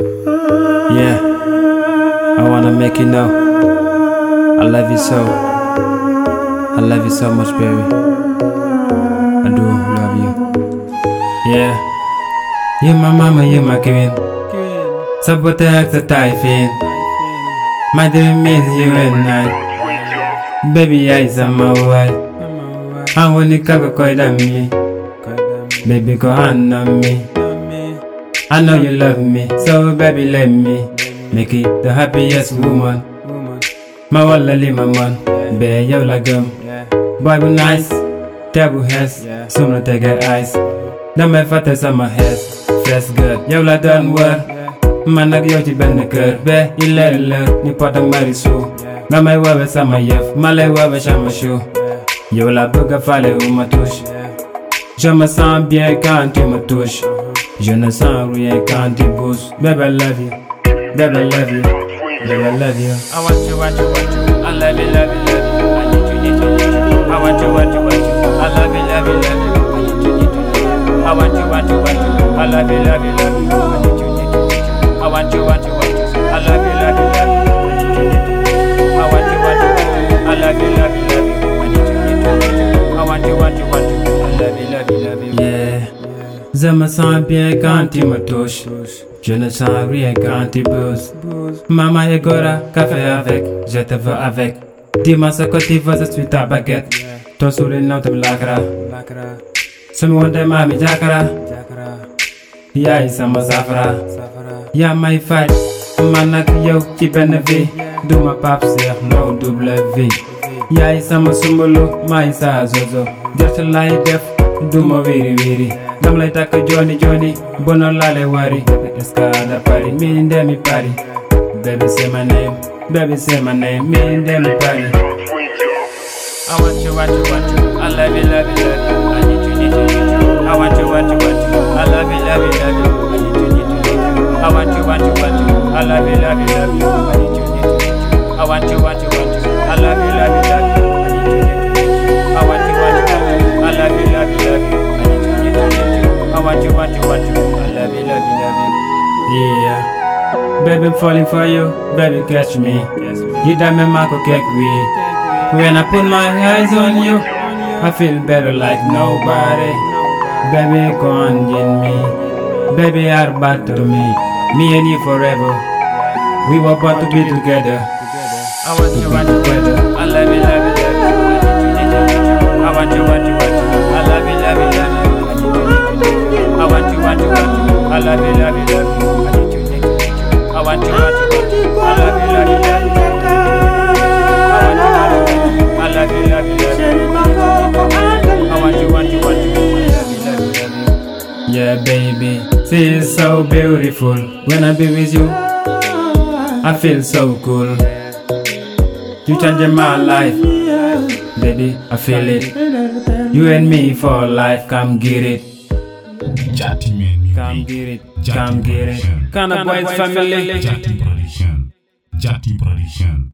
Yeah, I wanna make you know I love you so. I love you so much, baby. I do love you. Yeah, you my mama, you my queen. Sa beauté ak sa taille fine. My dream is you and I. Baby, yaay sama waay. An woni kaka koy dam mi. Baby, go hand on me. I know you love me, so baby, let me make it the happiest woman. Ma walla li ma man, be yow la gëm. Boy bu nice, te bu xees, sum la tege ice. Damay fàtte sama xees, fees good, yow la doon wër. Man ak yow ci benn kër, be il leer leer, ni pot ak mari suu. Nga may wowe sama yëf, ma lay wowe sama chou. Yow la bëgg a fale ou ma touche. Je me sens bien quand tu me touches. Uh-huh. Je ne sens rien quand tu bouges. Baby, I love you. Baby, I love you. Baby, I love you. I want you, want you, want you. I love you, love you, love you. I need you, need you, need you. I want you, want you, want you. I love you, love you, love you. I need you, need you, need you. I want you, want you, want you. I love you, love you, love you. Je me sens bien quand tu me touches. Je ne sens rien quand tu bouges. Maman et Gora, café avec, je te veux avec. Dis-moi ce que tu veux, je suis ta baguette. Ton sourire non te blaguera. Sumi wonde mami jakara. Yaay sama safara. Yaa may faj. Man ak yow ci benn vie. Duma pap seex no double vie. Yaay sama sumbulu, maay sa zozo. Gerte lay def, duma wiri wiri. Dam lay joni joni bono lale wari escada pari mi ndemi pari baby say my name baby say my name mi ndemi pari I want you, want you, want you. I love you, love you, love you. I need you, need you, need you. I want you, want you, want you. I love you, love you, love you. I need you, need you, need you. I want you, want you, want you. I love you, love you, love you. I need you, need you, need you. I want you, want you, want you. I love you, love you, love you. Yeah. Baby, I'm falling for you. Baby, catch me. You me Marco cake with. When I put my eyes on you, I feel better like nobody. Baby, come in me. Baby, are back to me. Me and you forever. We were born to be together. I want you, want you, want you. I love you, love you, love you. I want you, want you, want you. I love you, love you, love you. I want you, want you, want you. I love you, love you, love you. I need you, Yeah, baby, she is so beautiful. When I be with you, I feel so cool. You changing my life, baby. I feel it. You and me for life. Come get it. Jati Man Come Music. get it. Jati Come get it. Kind of boys family. Jati Production. Jati Production.